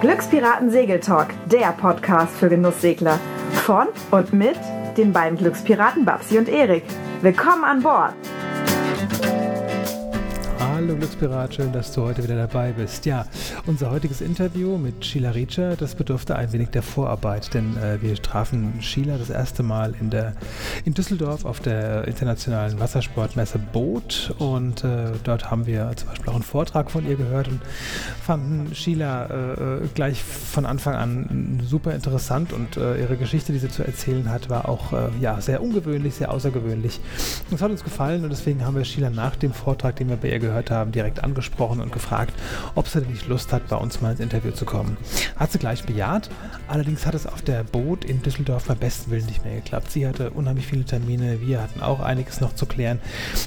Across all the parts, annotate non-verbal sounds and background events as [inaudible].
Glückspiraten Segeltalk, der Podcast für Genusssegler. Von und mit den beiden Glückspiraten Babsi und Erik. Willkommen an Bord! Hallo Glückspirat, schön, dass du heute wieder dabei bist. Ja, unser heutiges Interview mit Sheila Riecher, das bedurfte ein wenig der Vorarbeit, denn äh, wir trafen Sheila das erste Mal in, der, in Düsseldorf auf der internationalen Wassersportmesse Boot und äh, dort haben wir zum Beispiel auch einen Vortrag von ihr gehört und fanden Sheila äh, äh gleich von Anfang an super interessant und äh, ihre Geschichte, die sie zu erzählen hat, war auch äh, ja, sehr ungewöhnlich, sehr außergewöhnlich. Das hat uns gefallen und deswegen haben wir Sheila nach dem Vortrag, den wir bei ihr gehört haben, direkt angesprochen und gefragt, ob sie denn nicht Lust hat, bei uns mal ins Interview zu kommen. Hat sie gleich bejaht, allerdings hat es auf der Boot in Düsseldorf beim besten Willen nicht mehr geklappt. Sie hatte unheimlich viele Termine, wir hatten auch einiges noch zu klären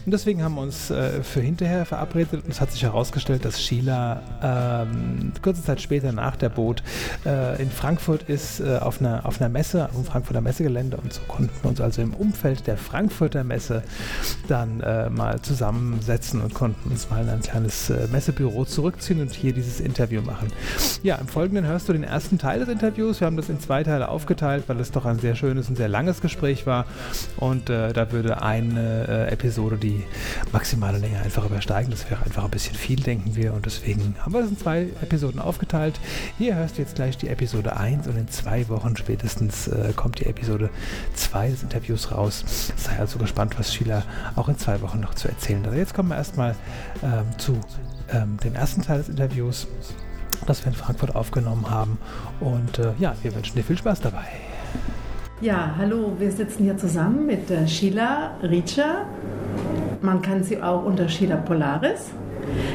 und deswegen haben wir uns äh, für hinterher verabredet und es hat sich herausgestellt, dass Sheila ähm, kurze Zeit später nach der Boot äh, in Frankfurt ist, äh, auf, einer, auf einer Messe, auf dem Frankfurter Messegelände und so konnten wir uns also im Umfeld der Frankfurter Messe dann äh, mal zusammensetzen und konnten uns mal in ein kleines äh, Messebüro zurückziehen und hier dieses Interview machen. Ja, im Folgenden hörst du den ersten Teil des Interviews. Wir haben das in zwei Teile aufgeteilt, weil es doch ein sehr schönes und sehr langes Gespräch war. Und äh, da würde eine äh, Episode die maximale Länge einfach übersteigen. Das wäre einfach ein bisschen viel, denken wir. Und deswegen haben wir das in zwei Episoden aufgeteilt. Hier hörst du jetzt gleich die Episode 1 und in zwei Wochen spätestens äh, kommt die Episode 2 des Interviews raus. Sei also gespannt, was Sheila auch in zwei Wochen noch zu erzählen hat. Also jetzt kommen wir erstmal ähm, zu ähm, dem ersten Teil des Interviews, das wir in Frankfurt aufgenommen haben. Und äh, ja, wir wünschen dir viel Spaß dabei. Ja, hallo, wir sitzen hier zusammen mit äh, Sheila Riecher. Man kann sie auch unter Sheila Polaris.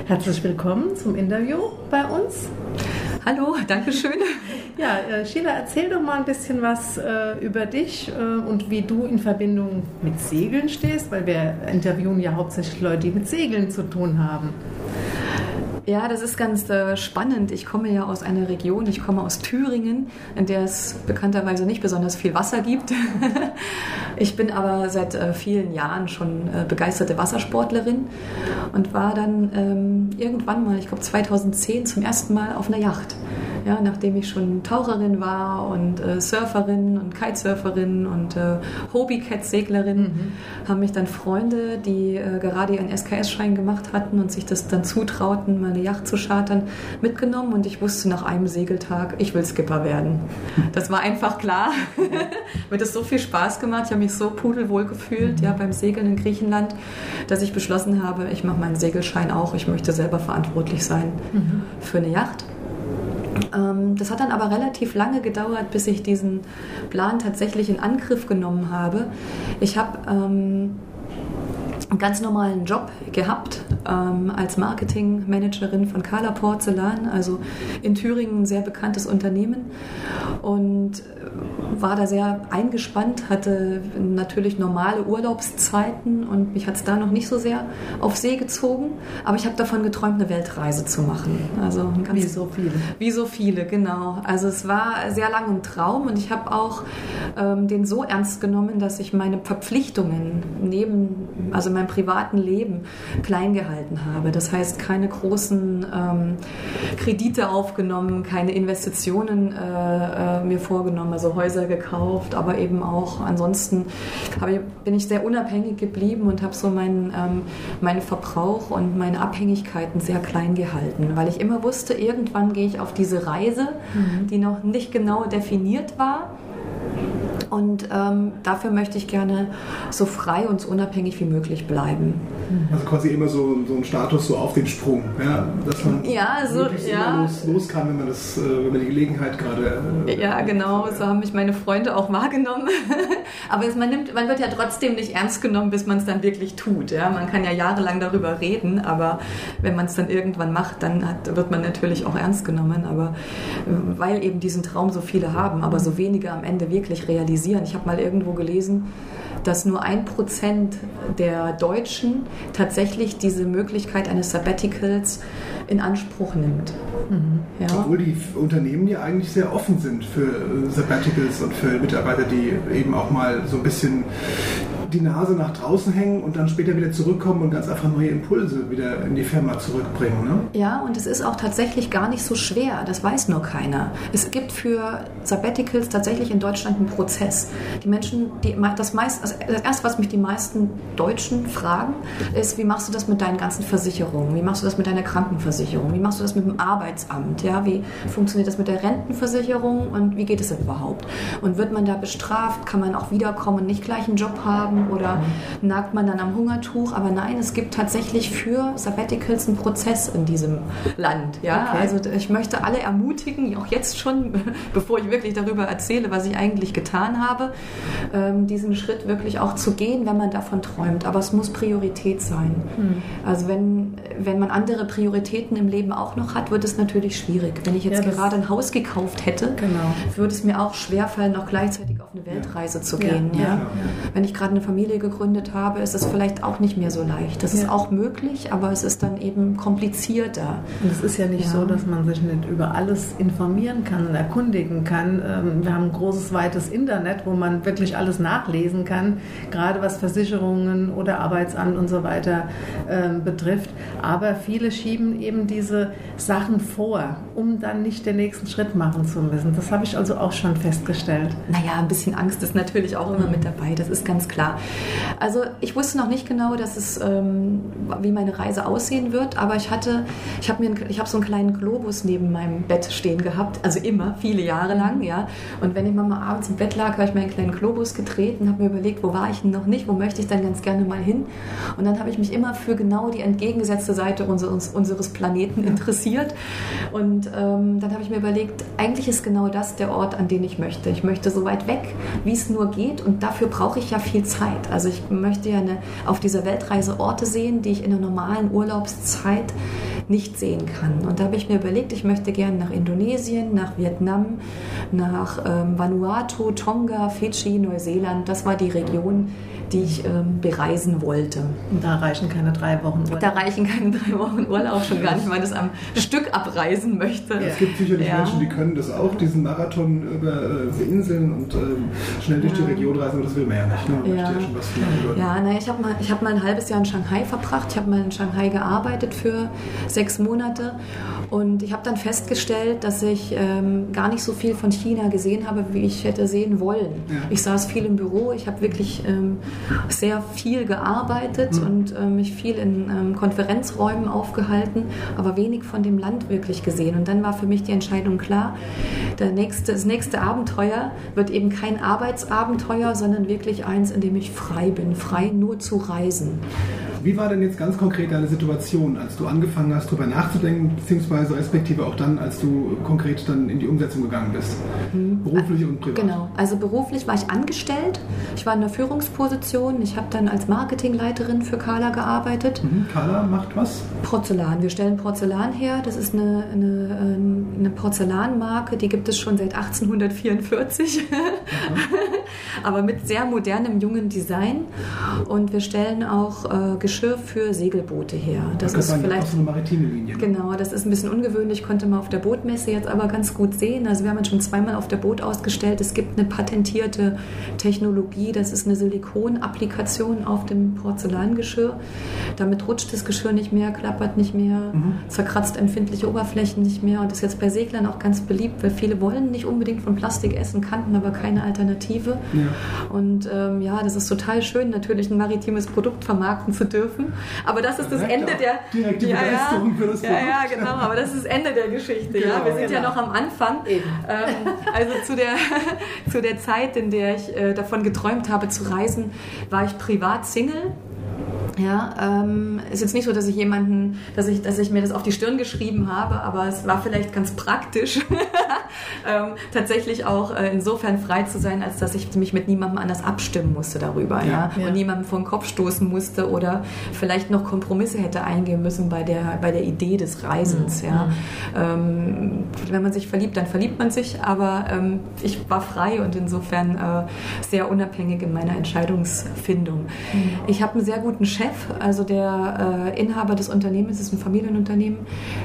Herzlich willkommen zum Interview bei uns. Hallo, danke schön. Ja, äh, Sheila, erzähl doch mal ein bisschen was äh, über dich äh, und wie du in Verbindung mit Segeln stehst, weil wir interviewen ja hauptsächlich Leute, die mit Segeln zu tun haben. Ja, das ist ganz äh, spannend. Ich komme ja aus einer Region, ich komme aus Thüringen, in der es bekannterweise nicht besonders viel Wasser gibt. [laughs] ich bin aber seit äh, vielen Jahren schon äh, begeisterte Wassersportlerin und war dann ähm, irgendwann mal, ich glaube 2010, zum ersten Mal auf einer Yacht. Ja, nachdem ich schon Taucherin war und äh, Surferin und Kitesurferin und äh, Hobbycat-Seglerin, mhm. haben mich dann Freunde, die äh, gerade ihren SKS-Schein gemacht hatten und sich das dann zutrauten, meine Yacht zu chartern, mitgenommen und ich wusste nach einem Segeltag, ich will Skipper werden. Das war einfach klar. [laughs] mir hat es so viel Spaß gemacht, ich habe mich so pudelwohl gefühlt ja, beim Segeln in Griechenland, dass ich beschlossen habe, ich mache meinen Segelschein auch, ich möchte selber verantwortlich sein mhm. für eine Yacht. Ähm, das hat dann aber relativ lange gedauert, bis ich diesen Plan tatsächlich in Angriff genommen habe. Ich habe ähm, einen ganz normalen Job gehabt ähm, als Marketingmanagerin von Carla Porzellan, also in Thüringen ein sehr bekanntes Unternehmen und war da sehr eingespannt, hatte natürlich normale Urlaubszeiten und mich hat es da noch nicht so sehr auf See gezogen, aber ich habe davon geträumt, eine Weltreise zu machen. Also wie so viele. Wie so viele, genau. Also es war sehr lange ein Traum und ich habe auch ähm, den so ernst genommen, dass ich meine Verpflichtungen neben, also meinem privaten Leben klein gehalten habe. Das heißt, keine großen ähm, Kredite aufgenommen, keine Investitionen äh, äh, mir vorgenommen, also Häuser gekauft, aber eben auch ansonsten ich, bin ich sehr unabhängig geblieben und habe so meinen, ähm, meinen Verbrauch und meine Abhängigkeiten sehr klein gehalten, weil ich immer wusste, irgendwann gehe ich auf diese Reise, mhm. die noch nicht genau definiert war und ähm, dafür möchte ich gerne so frei und so unabhängig wie möglich bleiben. Also quasi immer so, so ein Status so auf den Sprung, ja? dass man ja, so, ja. Los, los, kann, wenn man, das, äh, wenn man die Gelegenheit gerade... Äh, ja, genau, so haben mich meine Freunde auch wahrgenommen. [laughs] Aber es, man, nimmt, man wird ja trotzdem nicht ernst genommen, bis man es dann wirklich tut. Ja? Man kann ja jahrelang darüber reden, aber wenn man es dann irgendwann macht, dann hat, wird man natürlich auch ernst genommen. Aber äh, weil eben diesen Traum so viele haben, aber so wenige am Ende wirklich realisieren, realisieren. Ich habe mal irgendwo gelesen, dass nur ein Prozent der Deutschen tatsächlich diese Möglichkeit eines Sabbaticals in Anspruch nimmt. Mhm. Ja. Obwohl die Unternehmen ja eigentlich sehr offen sind für äh, Sabbaticals und für Mitarbeiter, die eben auch mal so ein bisschen die Nase nach draußen hängen und dann später wieder zurückkommen und ganz einfach neue Impulse wieder in die Firma zurückbringen. Ne? Ja, und es ist auch tatsächlich gar nicht so schwer, das weiß nur keiner. Es gibt für Sabbaticals tatsächlich in Deutschland einen Prozess. Die Menschen, die, das, meist, also das erste, was mich die meisten Deutschen fragen, ist, wie machst du das mit deinen ganzen Versicherungen? Wie machst du das mit deiner Krankenversicherung? Wie machst du das mit dem Arbeitsamt? Ja, wie funktioniert das mit der Rentenversicherung und wie geht es überhaupt? Und wird man da bestraft? Kann man auch wiederkommen und nicht gleich einen Job haben oder nagt man dann am Hungertuch? Aber nein, es gibt tatsächlich für Sabbaticals einen Prozess in diesem Land. Ja, Okay. also ich möchte alle ermutigen, auch jetzt schon, [laughs] bevor ich wirklich darüber erzähle, was ich eigentlich getan habe, ähm, diesen Schritt wirklich auch zu gehen, wenn man davon träumt. Aber es muss Priorität sein. Also wenn, wenn man andere Prioritäten im Leben auch noch hat, wird es natürlich schwierig. Wenn ich jetzt Ja, gerade ein Haus gekauft hätte, Genau. würde es mir auch schwerfallen, noch gleichzeitig auf eine Weltreise zu gehen. Ja, ja, ja. Wenn ich gerade eine Familie gegründet habe, ist es vielleicht auch nicht mehr so leicht. Das ist Ja. auch möglich, aber es ist dann eben komplizierter. Und es ist ja nicht Ja. so, dass man sich nicht über alles informieren kann und erkundigen kann. Ähm, Wir haben ein großes, weites Internet, wo man wirklich alles nachlesen kann, gerade was Versicherungen oder Arbeitsamt und so weiter ähm, betrifft. Aber viele schieben eben diese Sachen vor, um dann nicht den nächsten Schritt machen zu müssen. Das habe ich also auch schon festgestellt. Naja, ein bisschen Angst ist natürlich auch immer mit dabei, das ist ganz klar. Also ich wusste noch nicht genau, dass es, ähm, wie meine Reise aussehen wird, aber ich hatte, ich habe mir, einen- ich habe so einen kleinen Globus neben meinem Bett stehen gehabt, also immer, viele Jahre lang, ja. Und wenn ich mal abends im Bett lag, habe ich mir einen kleinen Globus gedreht und habe mir überlegt, wo war ich denn noch nicht, wo möchte ich dann ganz gerne mal hin. Und dann habe ich mich immer für genau die entgegengesetzte Seite unseres, unseres Planeten interessiert. Und ähm, dann habe ich mir überlegt, eigentlich ist genau das der Ort, an den ich möchte. Ich möchte so weit weg, wie es nur geht. Und dafür brauche ich ja viel Zeit. Also ich möchte ja eine, auf dieser Weltreise Orte sehen, die ich in der normalen Urlaubszeit nicht sehen kann. Und da habe ich mir überlegt, ich möchte gerne nach Indonesien, nach Vietnam, nach ähm, Vanuatu, Tonga, Fidschi, Neuseeland. Das war die Region, die ich ähm, bereisen wollte. Und da reichen keine drei Wochen Urlaub. Da reichen keine drei Wochen Urlaub schon gar nicht, wenn man das am Stück abreisen möchte. Es gibt sicherlich Ja. Menschen, die können das auch, diesen Marathon über äh, Inseln und ähm, schnell durch die Region reisen, aber das will man ja nicht. Ne? Man Ja. ja schon was von. Ja, na, ich habe mal, ich hab mal ein halbes Jahr in Shanghai verbracht. Ich habe mal in Shanghai gearbeitet für sechs Monate. Und ich habe dann festgestellt, dass ich ähm, gar nicht so viel von China gesehen habe, wie ich hätte sehen wollen. Ja. Ich saß viel im Büro, ich habe wirklich ähm, sehr viel gearbeitet und ähm, mich viel in ähm, Konferenzräumen aufgehalten, aber wenig von dem Land wirklich gesehen. Und dann war für mich die Entscheidung klar, der nächste, das nächste Abenteuer wird eben kein Arbeitsabenteuer, sondern wirklich eins, in dem ich frei bin, frei nur zu reisen. Wie war denn jetzt ganz konkret deine Situation, als du angefangen hast, darüber nachzudenken, beziehungsweise respektive auch dann, als du konkret dann in die Umsetzung gegangen bist? Beruflich und privat. Genau, also beruflich war ich angestellt, ich war in der Führungsposition, ich habe dann als Marketingleiterin für Carla gearbeitet. Mhm. Carla macht was? Porzellan. Wir stellen Porzellan her. Das ist eine, eine, ähm, eine Porzellanmarke, die gibt es schon seit 1844, [laughs] aber mit sehr modernem, jungen Design. Und wir stellen auch äh, Geschirr für Segelboote her. Das Das ist vielleicht auch so eine maritime Linie. Genau, das ist ein bisschen ungewöhnlich, konnte man auf der Bootmesse jetzt aber ganz gut sehen. Also wir haben uns schon zweimal auf der Boot ausgestellt. Es gibt eine patentierte Technologie, das ist eine Silikonapplikation auf dem Porzellangeschirr. Damit rutscht das Geschirr nicht mehr, klappert nicht mehr, zerkratzt empfindliche Oberflächen nicht mehr und ist jetzt bei Seglern auch ganz beliebt, weil viele wollen nicht unbedingt von Plastik essen, kannten aber keine Alternative. Ja. Und ähm, ja, das ist total schön, natürlich ein maritimes Produkt vermarkten zu dürfen. Aber das ist das merkt Ende der direkt die ja, Begeisterung ja, für das ja, ja, genau. Aber das ist das Ende der Geschichte. ja, Genau, wir sind ja genau. noch am Anfang. Eben. Ähm, also zu der [laughs] zu der Zeit, in der ich äh, davon geträumt habe zu reisen, war ich privat Single. Ja, ähm, ist jetzt nicht so, dass ich jemanden, dass ich, dass ich mir das auf die Stirn geschrieben habe, aber es war vielleicht ganz praktisch, [laughs] ähm, tatsächlich auch äh, insofern frei zu sein, als dass ich mich mit niemandem anders abstimmen musste darüber, ja, Ja. und niemandem vor den Kopf stoßen musste oder vielleicht noch Kompromisse hätte eingehen müssen bei der, bei der Idee des Reisens, ja. Ähm, wenn man sich verliebt, dann verliebt man sich, aber ähm, ich war frei und insofern äh, sehr unabhängig in meiner Entscheidungsfindung. Ich habe einen sehr guten Chef, also der äh, Inhaber des Unternehmens ist ein Familienunternehmen,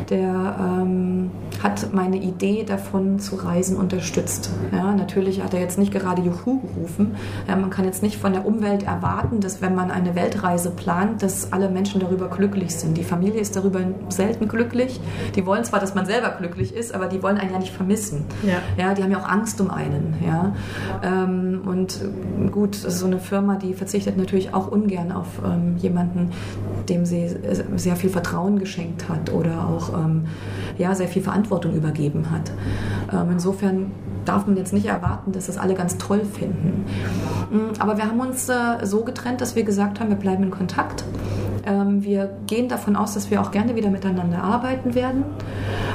der ähm, hat meine Idee davon zu reisen unterstützt. Ja, natürlich hat er jetzt nicht gerade Juhu gerufen. Ja, man kann jetzt nicht von der Umwelt erwarten, dass wenn man eine Weltreise plant, dass alle Menschen darüber glücklich sind. Die Familie ist darüber selten glücklich. Die wollen zwar, dass man selber glücklich ist, aber die wollen einen ja nicht vermissen. Ja. Ja, die haben ja auch Angst um einen. Ja. Ähm, und gut, so eine Firma, die verzichtet natürlich auch ungern auf ähm, jemanden, dem sie sehr viel Vertrauen geschenkt hat oder auch ähm, ja, sehr viel Verantwortung übergeben hat. Ähm, insofern darf man jetzt nicht erwarten, dass das alle ganz toll finden. Mm, aber wir haben uns äh, so getrennt, dass wir gesagt haben, wir bleiben in Kontakt. Ähm, wir gehen davon aus, dass wir auch gerne wieder miteinander arbeiten werden.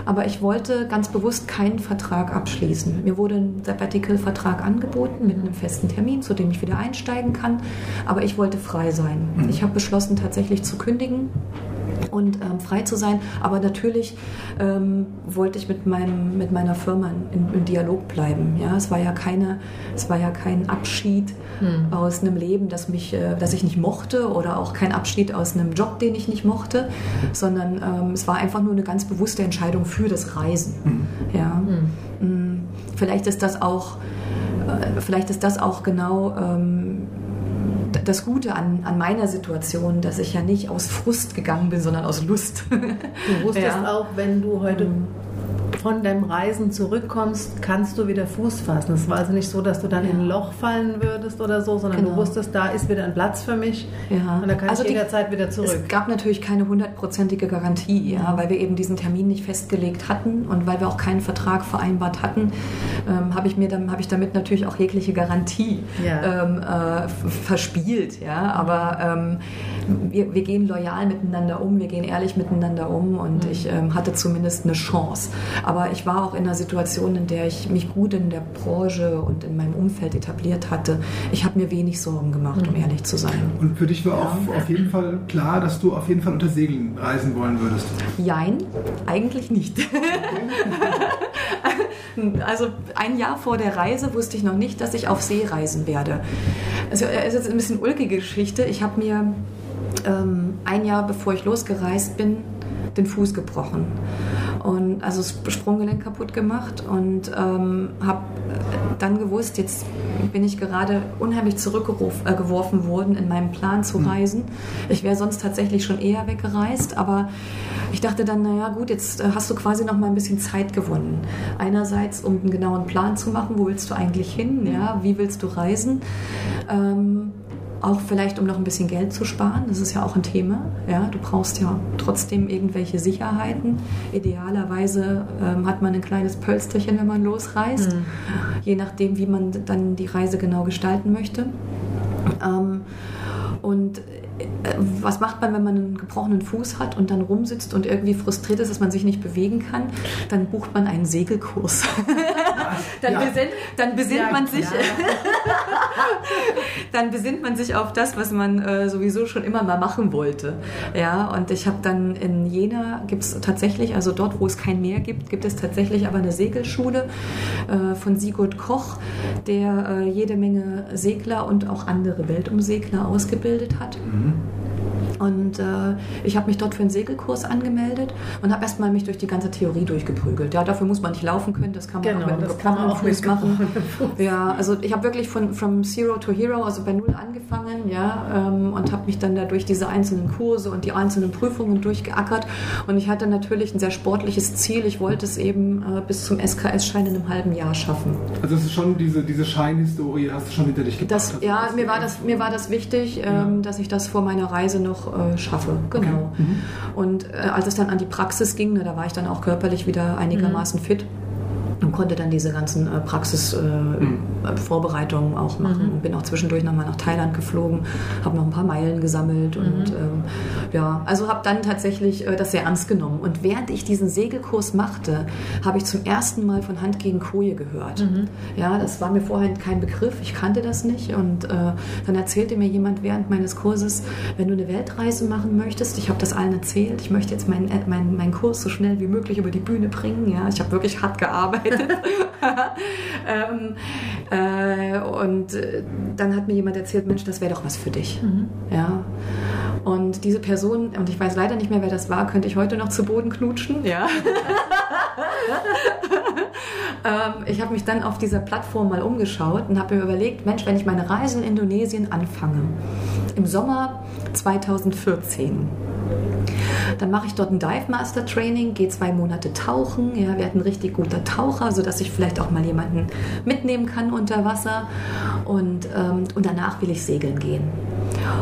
Aber ich wollte ganz bewusst keinen Vertrag abschließen. Mir wurde ein Sabbatical-Vertrag angeboten mit einem festen Termin, zu dem ich wieder einsteigen kann. Aber ich wollte frei sein. Mhm. Ich habe beschlossen, tatsächlich zu kündigen und ähm, frei zu sein. Aber natürlich ähm, wollte ich mit, meinem, mit meiner Firma in, in, Dialog bleiben. Ja, es war ja keine, es war ja kein Abschied hm. aus einem Leben, das mich, äh, das ich nicht mochte, oder auch kein Abschied aus einem Job, den ich nicht mochte, sondern ähm, es war einfach nur eine ganz bewusste Entscheidung für das Reisen. Hm. Ja, hm. vielleicht ist das auch, äh, vielleicht ist das auch genau ähm, das Gute an, an meiner Situation, dass ich ja nicht aus Frust gegangen bin, sondern aus Lust. Du wusstest ja. auch, wenn du heute mhm von deinem Reisen zurückkommst, kannst du wieder Fuß fassen. Es war also nicht so, dass du dann ja. in ein Loch fallen würdest oder so, sondern genau. du wusstest, da ist wieder ein Platz für mich ja. und da kann also ich jederzeit wieder zurück. Es gab natürlich keine hundertprozentige Garantie, ja, weil wir eben diesen Termin nicht festgelegt hatten und weil wir auch keinen Vertrag vereinbart hatten, ähm, habe ich mir dann habe ich damit natürlich auch jegliche Garantie ja. ähm, äh, verspielt. Ja, aber ähm, wir, wir, gehen loyal miteinander um, wir gehen ehrlich miteinander um und mhm. ich ähm, hatte zumindest eine Chance. Aber ich war auch in einer Situation, in der ich mich gut in der Branche und in meinem Umfeld etabliert hatte. Ich habe mir wenig Sorgen gemacht, um mhm. ehrlich zu sein. Und für dich war ja. auch auf jeden Fall klar, dass du auf jeden Fall unter Segeln reisen wollen würdest? Jein, eigentlich nicht. [laughs] also ein Jahr vor der Reise wusste ich noch nicht, dass ich auf See reisen werde. Also es ist jetzt ein bisschen ulkige Geschichte. Ich habe mir ähm, ein Jahr bevor ich losgereist bin, den Fuß gebrochen und also das Sprunggelenk kaputt gemacht und ähm, habe dann gewusst, jetzt bin ich gerade unheimlich zurückgeworfen äh, worden in meinem Plan zu hm. reisen. Ich wäre sonst tatsächlich schon eher weggereist, aber ich dachte dann, naja gut, jetzt äh, hast du quasi noch mal ein bisschen Zeit gewonnen. Einerseits, um einen genauen Plan zu machen, wo willst du eigentlich hin, ja, wie willst du reisen. Ähm, auch vielleicht, um noch ein bisschen Geld zu sparen. Das ist ja auch ein Thema. Ja, du brauchst ja trotzdem irgendwelche Sicherheiten. Idealerweise ähm, hat man ein kleines Pölsterchen, wenn man losreist. Mhm. Je nachdem, wie man dann die Reise genau gestalten möchte. Ähm, und äh, was macht man, wenn man einen gebrochenen Fuß hat und dann rumsitzt und irgendwie frustriert ist, dass man sich nicht bewegen kann? Dann bucht man einen Segelkurs. [laughs] [laughs] dann, ja. besinnt, dann besinnt ja, man sich, [laughs] dann besinnt man sich auf das, was man äh, sowieso schon immer mal machen wollte. Ja, und ich habe dann in Jena gibt es tatsächlich, also dort, wo es kein Meer gibt, gibt es tatsächlich aber eine Segelschule äh, von Sigurd Koch, der äh, jede Menge Segler und auch andere Weltumsegler ausgebildet hat. Mhm. Und äh, ich habe mich dort für einen Segelkurs angemeldet und habe erstmal mich durch die ganze Theorie durchgeprügelt. Ja, dafür muss man nicht laufen können, das kann man genau, auch mit einem gebrochenen Fuß machen. Ja, also ich habe wirklich von from Zero to Hero, also bei Null angefangen, ja, ähm, und habe mich dann da durch diese einzelnen Kurse und die einzelnen Prüfungen durchgeackert. Und ich hatte natürlich ein sehr sportliches Ziel. Ich wollte es eben äh, bis zum SKS-Schein in einem halben Jahr schaffen. Also es ist schon diese, diese Scheinhistorie, hast du schon hinter dich gebracht? Das, ja, mir war, das, mir war das wichtig, ähm, ja. dass ich das vor meiner Reise noch äh, schaffe. Genau. Okay. Mhm. Und äh, als es dann an die Praxis ging, ne, da war ich dann auch körperlich wieder einigermaßen mhm. fit und konnte dann diese ganzen äh, Praxisvorbereitungen äh, mhm. auch machen. Mhm. Bin auch zwischendurch nochmal nach Thailand geflogen, habe noch ein paar Meilen gesammelt mhm. und ähm, ja, also habe dann tatsächlich äh, das sehr ernst genommen. Und während ich diesen Segelkurs machte, habe ich zum ersten Mal von Hand gegen Koje gehört. Mhm. Ja, das war mir vorher kein Begriff, ich kannte das nicht und äh, dann erzählte mir jemand während meines Kurses, wenn du eine Weltreise machen möchtest, ich habe das allen erzählt, ich möchte jetzt meinen mein, mein Kurs so schnell wie möglich über die Bühne bringen. Ja, ich habe wirklich hart gearbeitet [laughs] ähm, äh, und äh, dann hat mir jemand erzählt, Mensch, das wäre doch was für dich. Mhm. Ja. Und diese Person, und ich weiß leider nicht mehr, wer das war, könnte ich heute noch zu Boden knutschen. Ja. [laughs] ähm, ich habe mich dann auf dieser Plattform mal umgeschaut und habe mir überlegt, Mensch, wenn ich meine Reise in Indonesien anfange, im Sommer 2014, dann mache ich dort ein Dive Master Training, gehe zwei Monate tauchen. Ja, werde ein richtig guter Taucher, sodass ich vielleicht auch mal jemanden mitnehmen kann unter Wasser. Und, ähm, und danach will ich segeln gehen.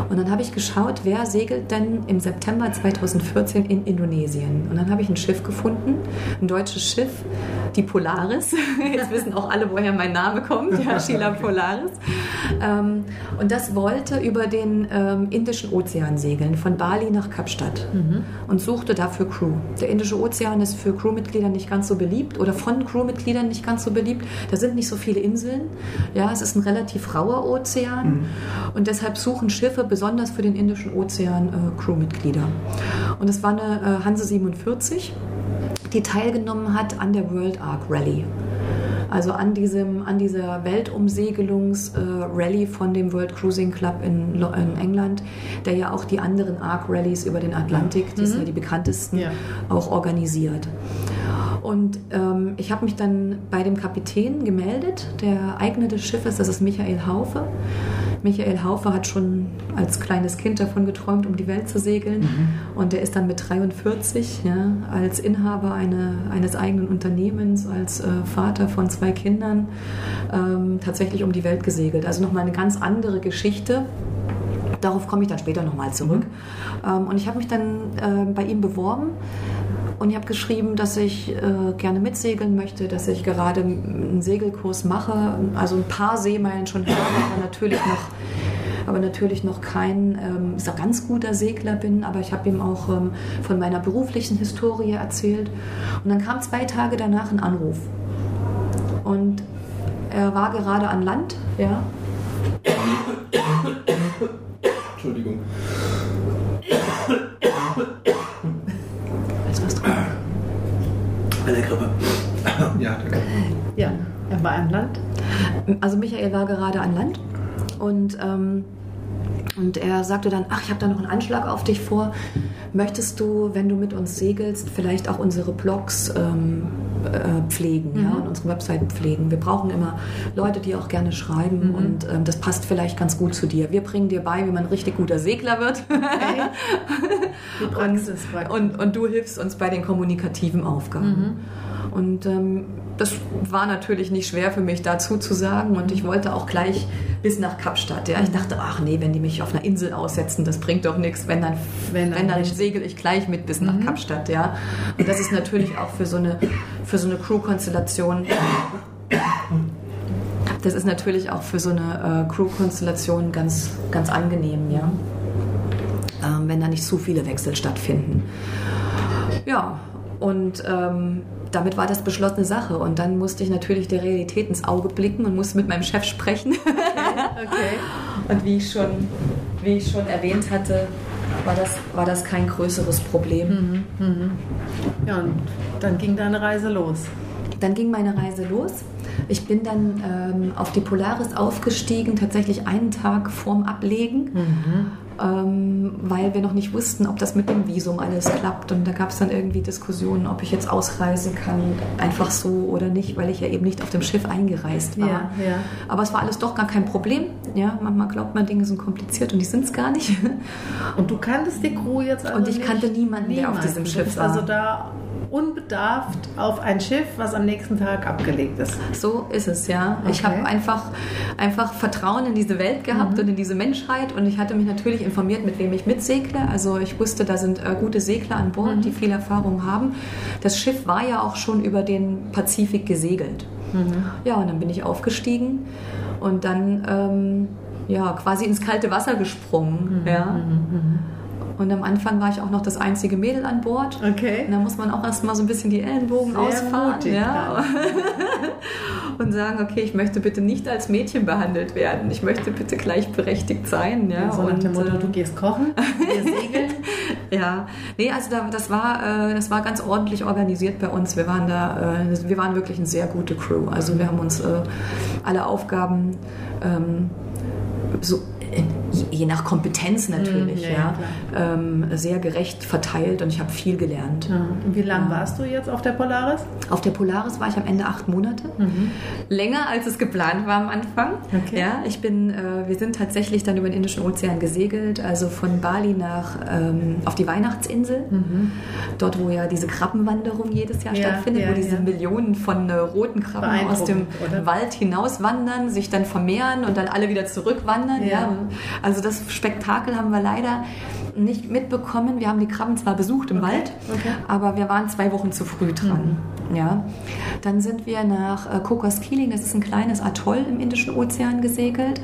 Und dann habe ich geschaut, wer segelt denn im September 2014 in Indonesien. Und dann habe ich ein Schiff gefunden, ein deutsches Schiff, die Polaris. [laughs] Jetzt wissen auch alle, woher mein Name kommt, ja, [laughs] Sheila Polaris. Ähm, und das wollte über den ähm, Indischen Ozean segeln, von Bali nach Kapstadt mhm. und suchte dafür Crew. Der Indische Ozean ist für Crewmitglieder nicht ganz so beliebt oder von Crewmitgliedern nicht ganz so beliebt. Da sind nicht so viele Inseln. Ja, es ist ein relativ rauer Ozean mhm. und deshalb suchen Schiffe besonders für den Indischen Ozean äh, Crewmitglieder. Und es war eine äh, Hanse 47, die teilgenommen hat an der World Ark Rally. Also an, diesem, an dieser Weltumsegelungs-Rallye äh, von dem World Cruising Club in, in, England, der ja auch die anderen Ark-Rallies über den Atlantik, die mhm. sind ja die bekanntesten, ja. auch organisiert. Und ähm, ich habe mich dann bei dem Kapitän gemeldet, der Eigner des Schiffes, das ist Michael Haufe. Michael Haufe hat schon als kleines Kind davon geträumt, um die Welt zu segeln. Mhm. Und er ist dann mit 43 ja, als Inhaber eine, eines eigenen Unternehmens, als äh, Vater von zwei Kindern ähm, tatsächlich um die Welt gesegelt. Also nochmal eine ganz andere Geschichte. Darauf komme ich dann später nochmal zurück. Mhm. Ähm, und ich habe mich dann äh, bei ihm beworben und ich habe geschrieben, dass ich äh, gerne mitsegeln möchte, dass ich gerade einen Segelkurs mache, also ein paar Seemeilen schon habe, aber natürlich noch aber natürlich noch kein ähm, ganz guter Segler bin. Aber ich habe ihm auch ähm, von meiner beruflichen Historie erzählt. Und dann kam zwei Tage danach ein Anruf. Und er war gerade an Land, ja. Entschuldigung. Bei der Grippe. ja, danke. Ja, er war an Land. Also Michael war gerade an Land und, ähm, und er sagte dann, ach, ich habe da noch einen Anschlag auf dich vor. Möchtest du, wenn du mit uns segelst, vielleicht auch unsere Blogs ähm, äh, pflegen mhm. ja, und unsere Webseiten pflegen? Wir brauchen immer Leute, die auch gerne schreiben mhm. und ähm, das passt vielleicht ganz gut zu dir. Wir bringen dir bei, wie man ein richtig guter Segler wird. Okay. [laughs] Die Praxis und, und, und, du hilfst uns bei den kommunikativen Aufgaben. Und ähm, das war natürlich nicht schwer für mich dazu zu sagen und ich wollte auch gleich bis nach Kapstadt. Ja. Ich dachte, ach nee, wenn die mich auf einer Insel aussetzen, das bringt doch nichts. Wenn dann, wenn dann, wenn dann segel ich gleich mit bis nach mhm. Kapstadt. Ja. Und das ist natürlich auch für so eine, für so eine Crew-Konstellation das ist natürlich auch für so eine äh, Crew-Konstellation ganz, ganz angenehm, ja. Ähm, wenn da nicht zu viele Wechsel stattfinden. Ja, und ähm, damit war das beschlossene Sache. Und dann musste ich natürlich der Realität ins Auge blicken und musste mit meinem Chef sprechen. Okay. okay. [laughs] Und wie ich, schon, wie ich schon erwähnt hatte, war das, war das kein größeres Problem. Mhm, mhm. Ja, und dann ging deine Reise los. Dann ging meine Reise los. Ich bin dann ähm, auf die Polaris aufgestiegen, tatsächlich einen Tag vorm Ablegen. Mhm ähm, weil wir noch nicht wussten, ob das mit dem Visum alles klappt. Und da gab es dann irgendwie Diskussionen, ob ich jetzt ausreisen kann, einfach so oder nicht, weil ich ja eben nicht auf dem Schiff eingereist war. Ja, ja. Aber es war alles doch gar kein Problem. Ja, manchmal glaubt man, Dinge sind kompliziert und die sind es gar nicht. Und du kanntest die Crew jetzt also Und ich kannte niemanden, niemanden, der auf diesem Schiff war. Also da unbedarft auf ein Schiff, was am nächsten Tag abgelegt ist. So ist es, ja. Okay. Ich habe einfach, einfach Vertrauen in diese Welt gehabt mhm. und in diese Menschheit und ich hatte mich natürlich informiert, mit wem ich mitsegle. Also ich wusste, da sind äh, gute Segler an Bord, mhm. die viel Erfahrung haben. Das Schiff war ja auch schon über den Pazifik gesegelt. Mhm. Ja, und dann bin ich aufgestiegen und dann ähm, ja, quasi ins kalte Wasser gesprungen. Mhm. Ja. Und am Anfang war ich auch noch das einzige Mädel an Bord. Okay. Und da muss man auch erstmal so ein bisschen die Ellenbogen Sehr ausfahren. Mutig, ja. [laughs] und sagen, okay, ich möchte bitte nicht als Mädchen behandelt werden. Ich möchte bitte gleichberechtigt sein. Ja. So nach dem Motto, äh, du gehst kochen, wir segeln. [laughs] ja, nee, also da, das, war, äh, das war ganz ordentlich organisiert bei uns. Wir waren da, äh, wir waren wirklich eine sehr gute Crew. Also wir haben uns alle Aufgaben ähm, so je nach Kompetenz natürlich, Mhm, ja, ja, ähm, sehr gerecht verteilt und ich habe viel gelernt. Ja. Und wie lange warst du jetzt auf der Polaris? Auf der Polaris war ich am Ende acht Monate. Mhm. Länger als es geplant war am Anfang. Okay. Ja, ich bin, äh, wir sind tatsächlich dann über den Indischen Ozean gesegelt, also von Bali nach ähm, auf die Weihnachtsinsel, dort wo ja diese Krabbenwanderung jedes Jahr Mhm. Ja, stattfindet, wo diese. Millionen von äh, roten Krabben aus dem oder? Wald hinauswandern, sich dann vermehren und dann alle wieder zurückwandern. Ja. Ja. Also das Spektakel haben wir leider nicht mitbekommen. Wir haben die Krabben zwar besucht im Wald, okay. aber wir waren zwei Wochen zu früh dran. Ja. Dann sind wir nach äh, Cocos Keeling, das ist ein kleines Atoll im Indischen Ozean gesegelt.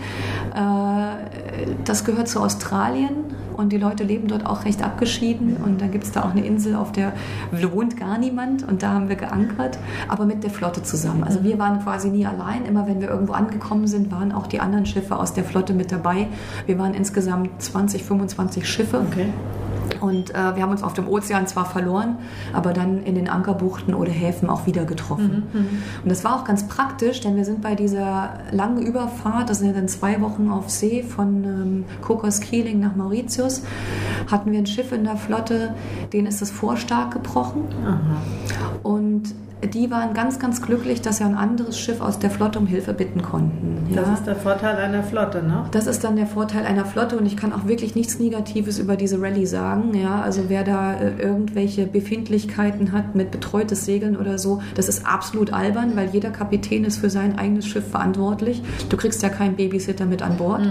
Äh, das gehört zu Australien und die Leute leben dort auch recht abgeschieden. Und dann gibt es da auch eine Insel, auf der wohnt gar niemand und da haben wir geankert, aber mit der Flotte zusammen. Also wir waren quasi nie allein. Immer wenn wir irgendwo angekommen sind, waren auch die anderen Schiffe aus der Flotte mit dabei. Wir waren insgesamt 20, 25 Schiffe. Okay. Und äh, wir haben uns auf dem Ozean zwar verloren, aber dann in den Ankerbuchten oder Häfen auch wieder getroffen. Und das war auch ganz praktisch, denn wir sind bei dieser langen Überfahrt, das sind ja dann zwei Wochen auf See von ähm, Cocos Keeling nach Mauritius, hatten wir ein Schiff in der Flotte, denen ist das Vorstark gebrochen. Und die waren ganz, ganz glücklich, dass sie ein anderes Schiff aus der Flotte um Hilfe bitten konnten. Das Ja. ist der Vorteil einer Flotte, ne? Das ist dann der Vorteil einer Flotte und ich kann auch wirklich nichts Negatives über diese Rallye sagen. Ja, also wer da äh, irgendwelche Befindlichkeiten hat mit betreutes Segeln oder so, das ist absolut albern, weil jeder Kapitän ist für sein eigenes Schiff verantwortlich. Du kriegst ja keinen Babysitter mit an Bord.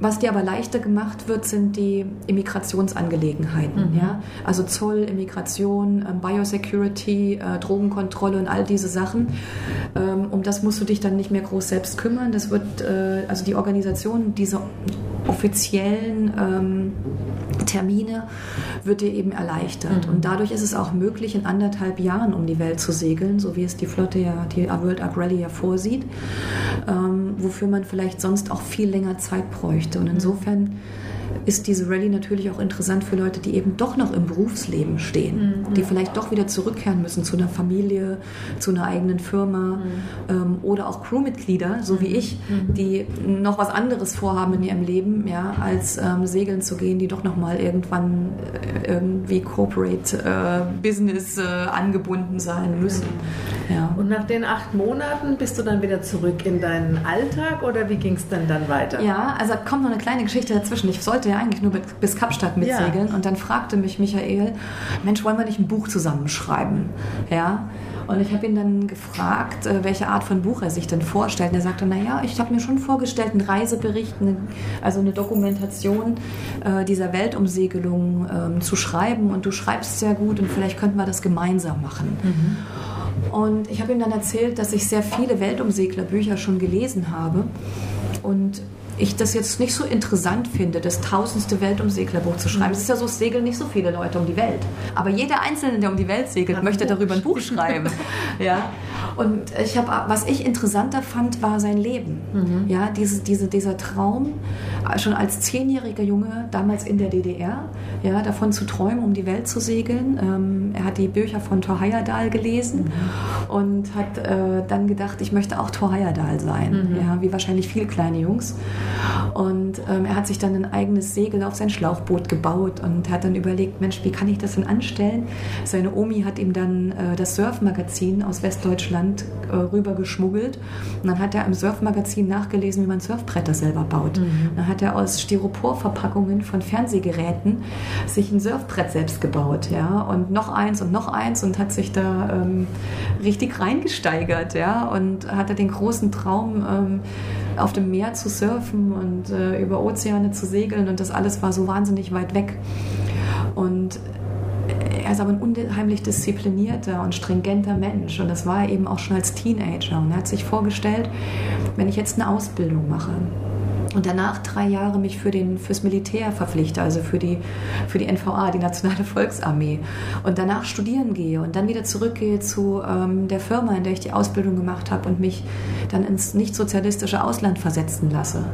Was dir aber leichter gemacht wird, sind die Immigrationsangelegenheiten. Ja? Also Zoll, Immigration, ähm, Biosecurity, äh, Drogenkontrolle und all diese Sachen. Ähm, um das musst du dich dann nicht mehr groß selbst kümmern. Das wird, äh, also die Organisation dieser offiziellen ähm, Termine wird dir eben erleichtert. Und dadurch ist es auch möglich, in anderthalb Jahren um die Welt zu segeln, so wie es die Flotte ja, die World Ark Rally ja vorsieht, ähm, wofür man vielleicht sonst auch viel länger Zeit bräuchte. Und insofern ist diese Rallye natürlich auch interessant für Leute, die eben doch noch im Berufsleben stehen, die vielleicht doch wieder zurückkehren müssen zu einer Familie, zu einer eigenen Firma ähm, oder auch Crewmitglieder, so wie ich, die noch was anderes vorhaben in ihrem Leben, ja, als ähm, segeln zu gehen, die doch noch mal irgendwann äh, irgendwie Corporate äh, Business äh, angebunden sein müssen. Ja. Und nach den acht Monaten bist du dann wieder zurück in deinen Alltag oder wie ging es denn dann weiter? Ja, also kommt noch eine kleine Geschichte dazwischen. Ich sollte ja eigentlich nur bis Kapstadt mitsegeln und dann fragte mich Michael, Mensch, wollen wir nicht ein Buch zusammenschreiben? Ja. Und ich habe ihn dann gefragt, äh, welche Art von Buch er sich denn vorstellt. Und er sagte, naja, ich habe mir schon vorgestellt, einen Reisebericht, eine, also eine Dokumentation äh, dieser Weltumsegelung ähm, zu schreiben. Und du schreibst sehr gut und vielleicht könnten wir das gemeinsam machen. Und ich habe ihm dann erzählt, dass ich sehr viele Weltumseglerbücher schon gelesen habe und ich das jetzt nicht so interessant finde, das tausendste Weltumseglerbuch zu schreiben. Es ist ja so, es segeln nicht so viele Leute um die Welt. Aber jeder Einzelne, der um die Welt segelt, möchte darüber ein Buch schreiben. [laughs] ja. Und ich habe, was ich interessanter fand, war sein Leben. Ja, diese, diese, dieser Traum, schon als zehnjähriger Junge, damals in der DDR, ja, davon zu träumen, um die Welt zu segeln. Ähm, er hat die Bücher von Thor Heyerdahl gelesen und hat äh, dann gedacht, ich möchte auch Thor Heyerdahl sein. Ja, wie wahrscheinlich viele kleine Jungs. Und ähm, er hat sich dann ein eigenes Segel auf sein Schlauchboot gebaut und hat dann überlegt, Mensch, wie kann ich das denn anstellen? Seine Omi hat ihm dann äh, das Surfmagazin aus Westdeutschland äh, rüber geschmuggelt. Und dann hat er im Surfmagazin nachgelesen, wie man Surfbretter selber baut. Dann hat er aus Styroporverpackungen von Fernsehgeräten sich ein Surfbrett selbst gebaut, ja, und noch eins und noch eins und hat sich da ähm, richtig reingesteigert, ja, und hatte den großen Traum, ähm, auf dem Meer zu surfen und äh, über Ozeane zu segeln und das alles war so wahnsinnig weit weg. Und er ist aber ein unheimlich disziplinierter und stringenter Mensch und das war er eben auch schon als Teenager und er hat sich vorgestellt, wenn ich jetzt eine Ausbildung mache und danach drei Jahre mich für den, fürs Militär verpflichte, also für die, für die NVA, die Nationale [laughs] Volksarmee. Und danach studieren gehe und dann wieder zurückgehe zu ähm, der Firma, in der ich die Ausbildung gemacht habe und mich dann ins nicht-sozialistische Ausland versetzen lasse,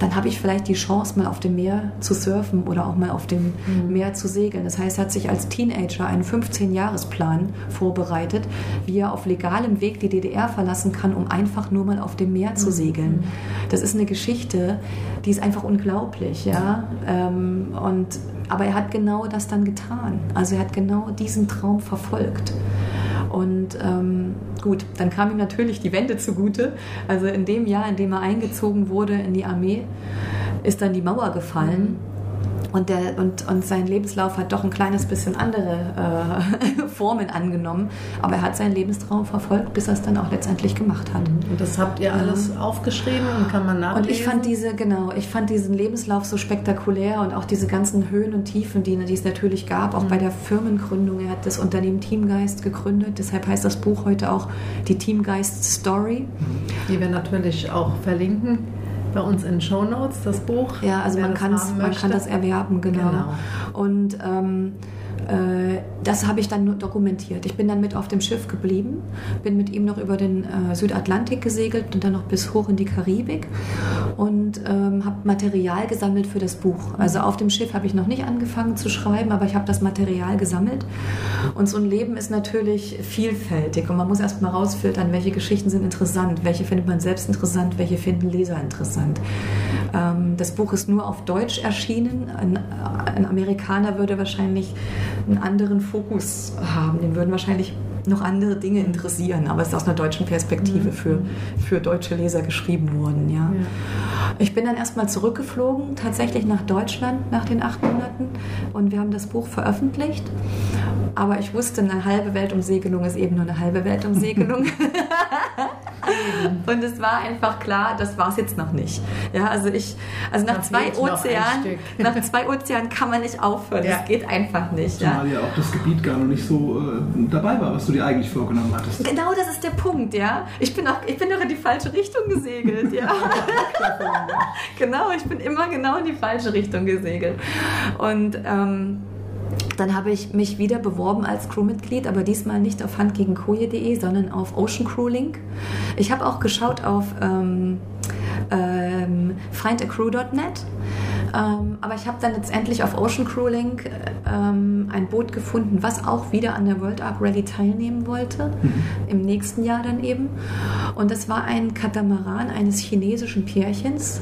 dann habe ich vielleicht die Chance, mal auf dem Meer zu surfen oder auch mal auf dem Meer zu segeln. Das heißt, hat sich als Teenager einen 15-Jahres-Plan vorbereitet, wie er auf legalem Weg die DDR verlassen kann, um einfach nur mal auf dem Meer zu segeln. Das ist eine Geschichte, die ist einfach unglaublich, ja. Ähm, und, aber er hat genau das dann getan. Also er hat genau diesen Traum verfolgt. Und ähm, gut, dann kam ihm natürlich die Wende zugute. Also in dem Jahr, in dem er eingezogen wurde in die Armee, ist dann die Mauer gefallen. Und, der, und, und sein Lebenslauf hat doch ein kleines bisschen andere äh, [laughs] Formen angenommen. Aber er hat seinen Lebenstraum verfolgt, bis er es dann auch letztendlich gemacht hat. Und das habt ihr alles ja. aufgeschrieben und kann man nachlesen? Und ich fand diese, genau, ich fand diesen Lebenslauf so spektakulär und auch diese ganzen Höhen und Tiefen, die, die es natürlich gab, auch mhm. bei der Firmengründung. Er hat das Unternehmen Teamgeist gegründet. Deshalb heißt das Buch heute auch die Teamgeist Story. Die wir natürlich auch verlinken bei uns in Show Notes das Buch. Ja, also man, man kann das erwerben, genau. genau. Und ähm, äh, das habe ich dann dokumentiert. Ich bin dann mit auf dem Schiff geblieben, bin mit ihm noch über den äh, Südatlantik gesegelt und dann noch bis hoch in die Karibik und ähm, habe Material gesammelt für das Buch. Also auf dem Schiff habe ich noch nicht angefangen zu schreiben, aber ich habe das Material gesammelt. Und so ein Leben ist natürlich vielfältig und man muss erst mal rausfiltern, welche Geschichten sind interessant, welche findet man selbst interessant, welche finden Leser interessant. Ähm, das Buch ist nur auf Deutsch erschienen. Ein, ein Amerikaner würde wahrscheinlich einen anderen Fokus haben. Den würden wahrscheinlich noch andere Dinge interessieren, aber es ist aus einer deutschen Perspektive mhm. für, für deutsche Leser geschrieben worden. Ja. ja. Ich bin dann erstmal zurückgeflogen, tatsächlich nach Deutschland nach den acht Monaten und wir haben das Buch veröffentlicht. Aber ich wusste, eine halbe Weltumsegelung ist eben nur eine halbe Weltumsegelung. [laughs] [laughs] und es war einfach klar, das war es jetzt noch nicht. Ja, also ich, also nach zwei Ozeanen, [laughs] nach zwei Ozeanen kann man nicht aufhören. Ja. Das geht einfach nicht. Zumal ja. ja auch das Gebiet gar noch nicht so äh, dabei war, was du dir eigentlich vorgenommen hattest. Genau, das ist der Punkt, ja. Ich bin auch, ich bin doch in die falsche Richtung gesegelt, ja. [laughs] genau, ich bin immer genau in die falsche Richtung gesegelt. Und ähm, dann habe ich mich wieder beworben als Crewmitglied, aber diesmal nicht auf handgegenkoje.de, sondern auf Ocean Crew Link. Ich habe auch geschaut auf ähm, ähm, findacrew.net. Ähm, aber ich habe dann letztendlich auf Ocean Crew Link ähm, ein Boot gefunden, was auch wieder an der World Ark Rally teilnehmen wollte, mhm. im nächsten Jahr dann eben. Und das war ein Katamaran eines chinesischen Pärchens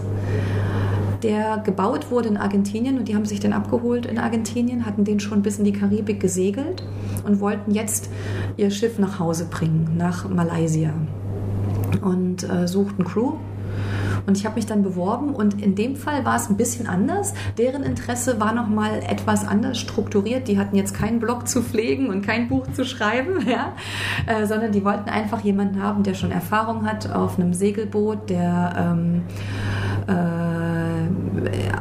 der gebaut wurde in Argentinien und die haben sich den abgeholt in Argentinien, hatten den schon bis in die Karibik gesegelt und wollten jetzt ihr Schiff nach Hause bringen, nach Malaysia und äh, suchten Crew. Und ich habe mich dann beworben und in dem Fall war es ein bisschen anders. Deren Interesse war nochmal etwas anders strukturiert. Die hatten jetzt keinen Blog zu pflegen und kein Buch zu schreiben, [laughs] ja? Äh, sondern die wollten einfach jemanden haben, der schon Erfahrung hat auf einem Segelboot, der ähm, äh,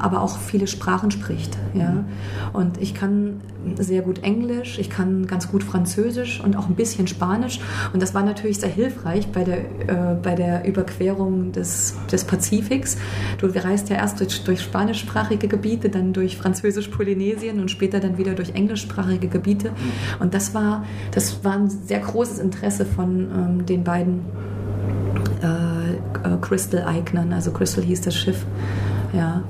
aber auch viele Sprachen spricht. Ja? Mhm. Und ich kann sehr gut Englisch, ich kann ganz gut Französisch und auch ein bisschen Spanisch. Und das war natürlich sehr hilfreich bei der, äh, bei der Überquerung des, des Pazifiks. Du reist ja erst durch, durch spanischsprachige Gebiete, dann durch Französisch-Polynesien und später dann wieder durch englischsprachige Gebiete. Mhm. Und das war, das war ein sehr großes Interesse von ähm, den beiden äh, äh Crystal Eignern, also Crystal hieß das Schiff. Ja.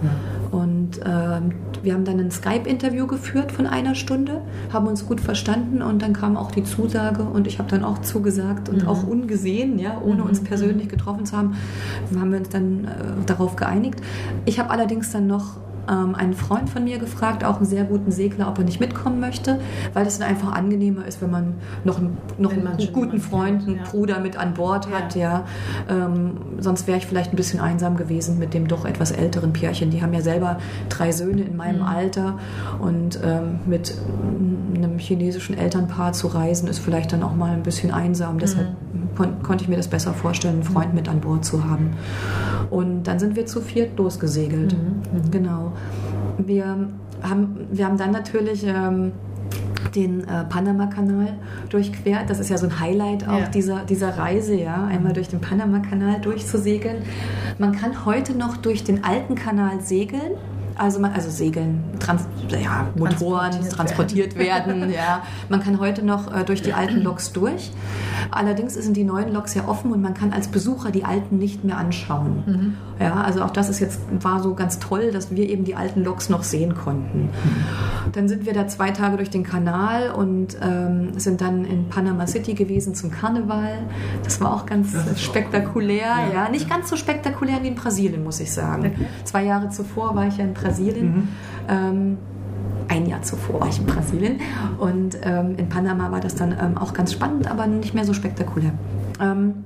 Und ähm, wir haben dann ein Skype-Interview geführt von einer Stunde, haben uns gut verstanden und dann kam auch die Zusage und ich habe dann auch zugesagt und mhm. auch ungesehen, ja, ohne mhm. uns persönlich getroffen zu haben, haben wir uns dann äh, darauf geeinigt. Ich habe allerdings dann noch ähm, einen Freund von mir gefragt, auch einen sehr guten Segler, ob er nicht mitkommen möchte, weil es dann einfach angenehmer ist, wenn man noch einen, noch einen guten Freund, einen ja. Bruder mit an Bord hat. Ja. Ähm, sonst wäre ich vielleicht ein bisschen einsam gewesen mit dem doch etwas älteren Pärchen. Die haben ja selber drei Söhne in meinem mhm. Alter und ähm, mit einem chinesischen Elternpaar zu reisen ist vielleicht dann auch mal ein bisschen einsam. Deshalb mhm. Kon konnte ich mir das besser vorstellen, einen Freund mit an Bord zu haben. Und dann sind wir zu viert losgesegelt. Mhm. mhm. Genau. Wir haben, wir haben dann natürlich ähm, den äh, Panama-Kanal durchquert. Das ist ja so ein Highlight auch ja. dieser, dieser Reise, ja, einmal durch den Panama-Kanal durchzusegeln. Man kann heute noch durch den alten Kanal segeln Also, man, also Segeln, trans, ja, Motoren transportiert, transportiert werden. werden ja. Man kann heute noch äh, durch die alten Loks durch. Allerdings sind die neuen Loks ja offen und man kann als Besucher die alten nicht mehr anschauen. Mhm. Ja, also auch das ist jetzt war so ganz toll, dass wir eben die alten Loks noch sehen konnten. Mhm. Dann sind wir da zwei Tage durch den Kanal und ähm, sind dann in Panama City gewesen zum Karneval. Das war auch ganz spektakulär. Auch ja. ja. nicht ganz so spektakulär wie in Brasilien, muss ich sagen. Okay. Zwei Jahre zuvor war ich ja in Brasilien. Mhm. Ähm, ein Jahr zuvor war ich in Brasilien und ähm, in Panama war das dann ähm, auch ganz spannend, aber nicht mehr so spektakulär. Ähm,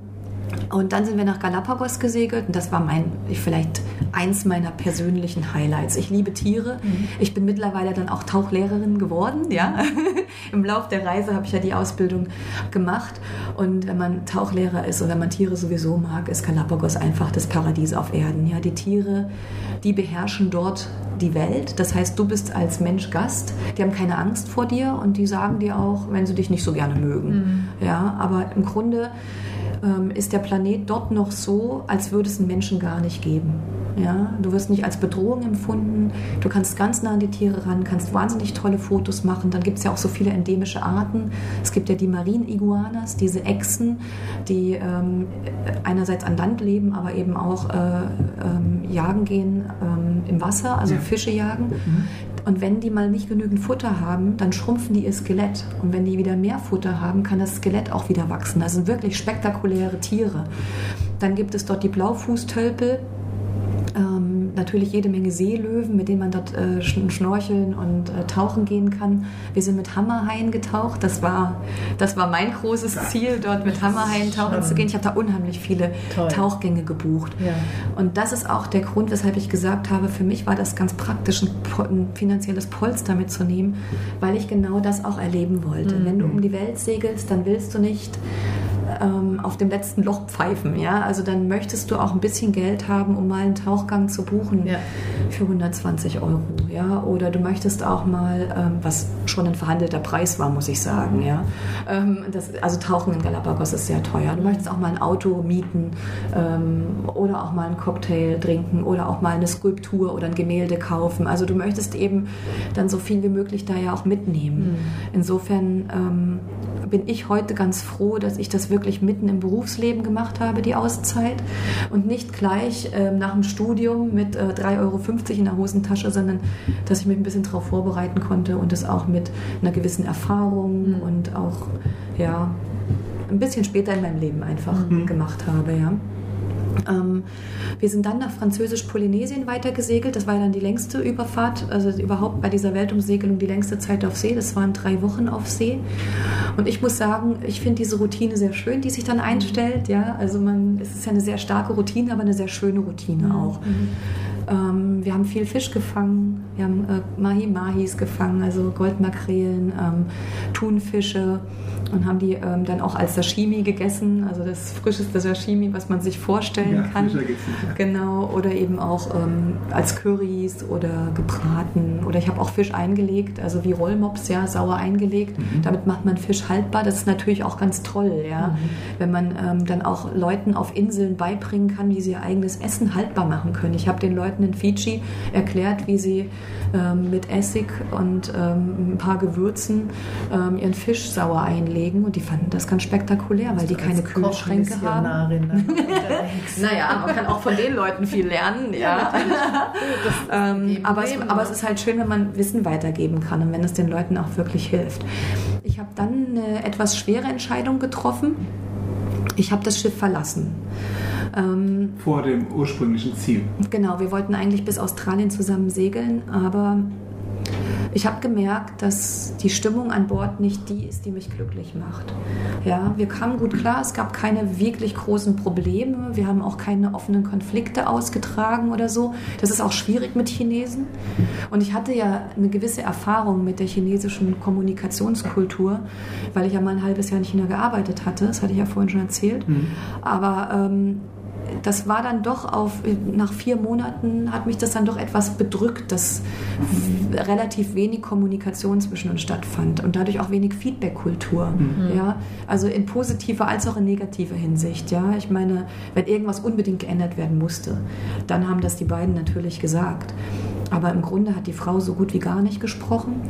und dann sind wir nach Galapagos gesegelt und das war mein, vielleicht eins meiner persönlichen Highlights. Ich liebe Tiere. Mhm. Ich bin mittlerweile dann auch Tauchlehrerin geworden. Ja? [laughs] Im Lauf der Reise habe ich ja die Ausbildung gemacht. Und wenn man Tauchlehrer ist und wenn man Tiere sowieso mag, ist Galapagos einfach das Paradies auf Erden. Ja? Die Tiere, die beherrschen dort die Welt. Das heißt, du bist als Mensch Gast. Die haben keine Angst vor dir und die sagen dir auch, wenn sie dich nicht so gerne mögen. Mhm. Ja? Aber im Grunde ähm, ist der Planet dort noch so, als würde es einen Menschen gar nicht geben. Ja, du wirst nicht als Bedrohung empfunden. Du kannst ganz nah an die Tiere ran, kannst wahnsinnig tolle Fotos machen. Dann gibt es ja auch so viele endemische Arten. Es gibt ja die Marien-Iguanas, diese Echsen, die ähm, einerseits an Land leben, aber eben auch äh, ähm, jagen gehen ähm, im Wasser, also ja. Fische jagen. Mhm. Und wenn die mal nicht genügend Futter haben, dann schrumpfen die ihr Skelett. Und wenn die wieder mehr Futter haben, kann das Skelett auch wieder wachsen. Das sind wirklich spektakuläre Tiere. Dann gibt es dort die Blaufußtölpel. Ähm, natürlich jede Menge Seelöwen, mit denen man dort äh, schnorcheln und äh, tauchen gehen kann. Wir sind mit Hammerhaien getaucht. Das war, das war mein großes Ziel, dort mit Hammerhaien tauchen zu gehen. Ich habe da unheimlich viele Toll. Tauchgänge gebucht. Ja. Und das ist auch der Grund, weshalb ich gesagt habe, für mich war das ganz praktisch, ein, finanzielles Polster mitzunehmen, weil ich genau das auch erleben wollte. Mhm. Wenn du um die Welt segelst, dann willst du nicht ähm, auf dem letzten Loch pfeifen. Ja? Also dann möchtest du auch ein bisschen Geld haben, um mal einen Tauchgang zu buchen ja. für 120 Euro. Ja? Oder du möchtest auch mal, ähm, was schon ein verhandelter Preis war, muss ich sagen. Ja? Ähm, das, also Tauchen in Galapagos ist sehr teuer. Du möchtest auch mal ein Auto mieten ähm, oder auch mal einen Cocktail trinken oder auch mal eine Skulptur oder ein Gemälde kaufen. Also du möchtest eben dann so viel wie möglich da ja auch mitnehmen. Mhm. Insofern ähm, bin ich heute ganz froh, dass ich das wirklich mitten im Berufsleben gemacht habe, die Auszeit. Und nicht gleich äh, nach dem Studium mit äh, 3,50 Euro in der Hosentasche, sondern dass ich mich ein bisschen darauf vorbereiten konnte und das auch mit einer gewissen Erfahrung mhm. und auch ja, ein bisschen später in meinem Leben einfach mhm. gemacht habe. Ja. Ähm, wir sind dann nach Französisch-Polynesien weitergesegelt. Das war dann die längste Überfahrt, also überhaupt bei dieser Weltumsegelung die längste Zeit auf See. Das waren drei Wochen auf See. Und ich muss sagen, ich finde diese Routine sehr schön, die sich dann einstellt. Ja, also man, es ist ja eine sehr starke Routine, aber eine sehr schöne Routine mhm. auch. Mhm. Ähm, wir haben viel Fisch gefangen, wir haben äh, Mahi-Mahis gefangen, also Goldmakrelen, ähm, Thunfische und haben die ähm, dann auch als Sashimi gegessen, also das frischeste Sashimi, was man sich vorstellen ja, kann. Nicht, ja. Genau, oder eben auch ähm, als Currys oder gebraten. Oder ich habe auch Fisch eingelegt, also wie Rollmops, ja, sauer eingelegt. Mhm. Damit macht man Fisch haltbar. Das ist natürlich auch ganz toll, ja. Mhm. Wenn man ähm, dann auch Leuten auf Inseln beibringen kann, wie sie ihr eigenes Essen haltbar machen können. Ich habe den Leuten in Fiji erklärt, wie sie ähm, mit Essig und ähm, ein paar Gewürzen ähm, ihren Fisch sauer einlegen und die fanden das ganz spektakulär, weil die keine Kühlschränke haben. [laughs] Ne? naja, man kann auch von den Leuten viel lernen, ja. [laughs] ähm, aber, es, aber es ist halt schön, wenn man Wissen weitergeben kann und wenn es den Leuten auch wirklich hilft. Ich habe dann eine etwas schwere Entscheidung getroffen. Ich habe das Schiff verlassen. Ähm, Vor dem ursprünglichen Ziel. Genau, wir wollten eigentlich bis Australien zusammen segeln, aber ich habe gemerkt, dass die Stimmung an Bord nicht die ist, die mich glücklich macht. Ja, wir kamen gut klar, es gab keine wirklich großen Probleme, wir haben auch keine offenen Konflikte ausgetragen oder so. Das ist auch schwierig mit Chinesen. Und ich hatte ja eine gewisse Erfahrung mit der chinesischen Kommunikationskultur, weil ich ja mal ein halbes Jahr in China gearbeitet hatte, das hatte ich ja vorhin schon erzählt. Mhm. Aber ähm, das war dann doch auf, nach vier Monaten hat mich das dann doch etwas bedrückt, dass relativ wenig Kommunikation zwischen uns stattfand und dadurch auch wenig Feedback-Kultur. Mhm. Ja, also in positiver als auch in negativer Hinsicht. Ja, ich meine, wenn irgendwas unbedingt geändert werden musste, dann haben das die beiden natürlich gesagt. Aber im Grunde hat die Frau so gut wie gar nicht gesprochen.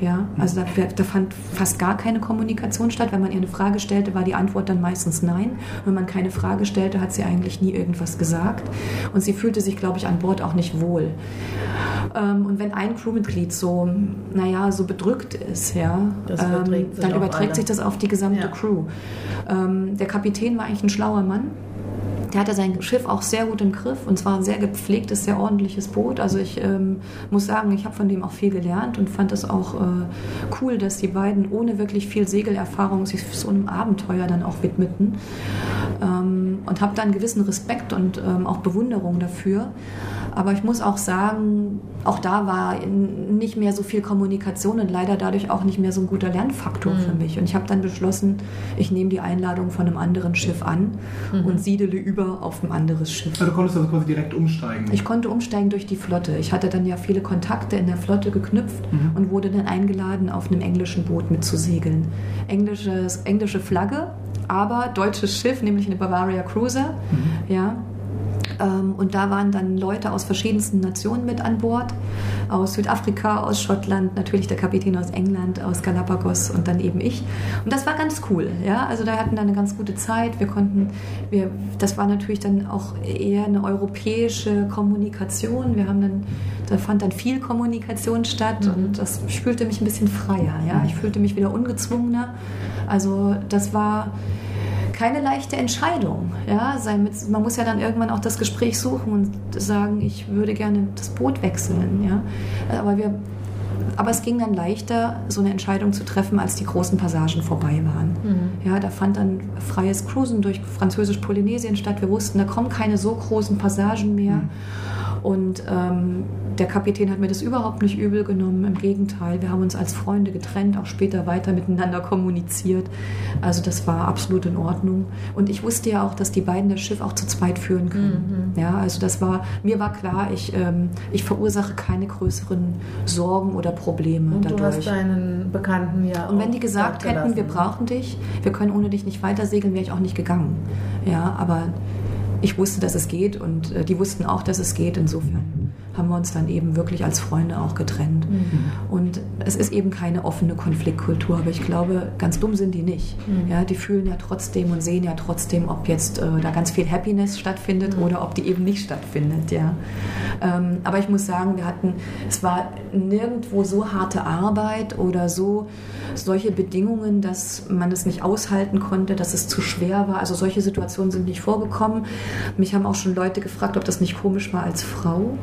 Ja, also da, da, fand fast gar keine Kommunikation statt. Wenn man ihr eine Frage stellte, war die Antwort dann meistens nein. Wenn man keine Frage stellte, hat sie eigentlich nie irgendwas gesagt. Und sie fühlte sich, glaube ich, an Bord auch nicht wohl. Ähm, und wenn ein Crewmitglied so, naja, so bedrückt ist, ja, ähm, dann überträgt sich das auf die gesamte ja. Crew. Ähm, der Kapitän war eigentlich ein schlauer Mann der hatte sein Schiff auch sehr gut im Griff und zwar ein sehr gepflegtes, sehr ordentliches Boot. Also ich ähm, muss sagen, ich habe von dem auch viel gelernt und fand es auch äh, cool, dass die beiden ohne wirklich viel Segelerfahrung sich so einem Abenteuer dann auch widmeten. Ähm, und habe da einen gewissen Respekt und ähm, auch Bewunderung dafür. Aber ich muss auch sagen, auch da war nicht mehr so viel Kommunikation und leider dadurch auch nicht mehr so ein guter Lernfaktor mhm. für mich. Und ich habe dann beschlossen, ich nehme die Einladung von einem anderen Schiff an mhm. und siedele über auf ein anderes Schiff. Also du konntest also quasi direkt umsteigen? Ich konnte umsteigen durch die Flotte. Ich hatte dann ja viele Kontakte in der Flotte geknüpft mhm. und wurde dann eingeladen, auf einem englischen Boot mitzusegeln. Englisches, englische Flagge, aber deutsches Schiff, nämlich eine Bavaria Cruiser. Mhm. Ja, ähm, und da waren dann Leute aus verschiedensten Nationen mit an Bord, aus Südafrika, aus Schottland, natürlich der Kapitän aus England, aus Galapagos und dann eben ich. Und das war ganz cool. Ja? Also da hatten wir eine ganz gute Zeit. Wir konnten, wir, das war natürlich dann auch eher eine europäische Kommunikation. Wir haben dann, da fand dann viel Kommunikation statt mhm. und das fühlte mich ein bisschen freier. Ja? Ich fühlte mich wieder ungezwungener. Also das war keine leichte Entscheidung. Ja? Man muss ja dann irgendwann auch das Gespräch suchen und sagen, ich würde gerne das Boot wechseln. Ja? Aber, wir, aber es ging dann leichter, so eine Entscheidung zu treffen, als die großen Passagen vorbei waren. Mhm. Ja, da fand dann freies Cruisen durch Französisch-Polynesien statt. Wir wussten, da kommen keine so großen Passagen mehr. Mhm. Und ähm, der Kapitän hat mir das überhaupt nicht übel genommen. Im Gegenteil, wir haben uns als Freunde getrennt, auch später weiter miteinander kommuniziert. Also das war absolut in Ordnung. Und ich wusste ja auch, dass die beiden das Schiff auch zu zweit führen können. Mhm. Ja, also das war, mir war klar, ich, ähm, ich verursache keine größeren Sorgen oder Probleme Und dadurch. du hast deinen Bekannten ja Und wenn die gesagt hätten, wir brauchen dich, wir können ohne dich nicht weitersegeln, wäre ich auch nicht gegangen. Ja, aber ich wusste, dass es geht und äh, die wussten auch, dass es geht. Insofern haben wir uns dann eben wirklich als Freunde auch getrennt. Mhm. Und es ist eben keine offene Konfliktkultur, aber ich glaube, ganz dumm sind die nicht. Mhm. Ja, die fühlen ja trotzdem und sehen ja trotzdem, ob jetzt äh, da ganz viel Happiness stattfindet mhm. oder ob die eben nicht stattfindet. Ja. Ähm, aber ich muss sagen, wir hatten, es war nirgendwo so harte Arbeit oder so solche Bedingungen, dass man es nicht aushalten konnte, dass es zu schwer war. Also solche Situationen sind nicht vorgekommen. Mich haben auch schon Leute gefragt, ob das nicht komisch war als Frau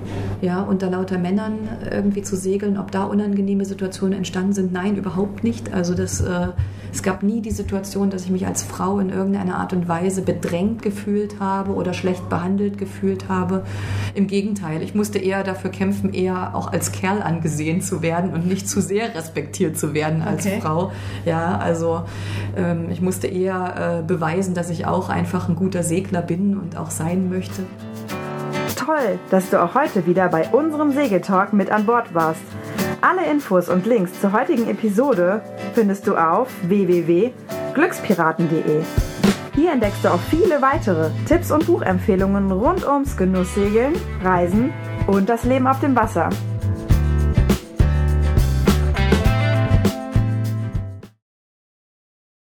ja, unter lauter Männern irgendwie zu segeln, ob da unangenehme Situationen entstanden sind. Nein, überhaupt nicht. Also das, äh, es gab nie die Situation, dass ich mich als Frau in irgendeiner Art und Weise bedrängt gefühlt habe oder schlecht behandelt gefühlt habe. Im Gegenteil, ich musste eher dafür kämpfen, eher auch als Kerl angesehen zu werden und nicht zu sehr respektiert zu werden als okay. Frau. Ja, also ähm, ich musste eher äh, beweisen, dass ich auch einfach ein guter Segler bin und auch sein möchte toll, dass du auch heute wieder bei unserem Segeltalk mit an Bord warst. Alle Infos und Links zur heutigen Episode findest du auf www.glückspiraten.de. Hier entdeckst du auch viele weitere Tipps und Buchempfehlungen rund ums Genusssegeln, Reisen und das Leben auf dem Wasser.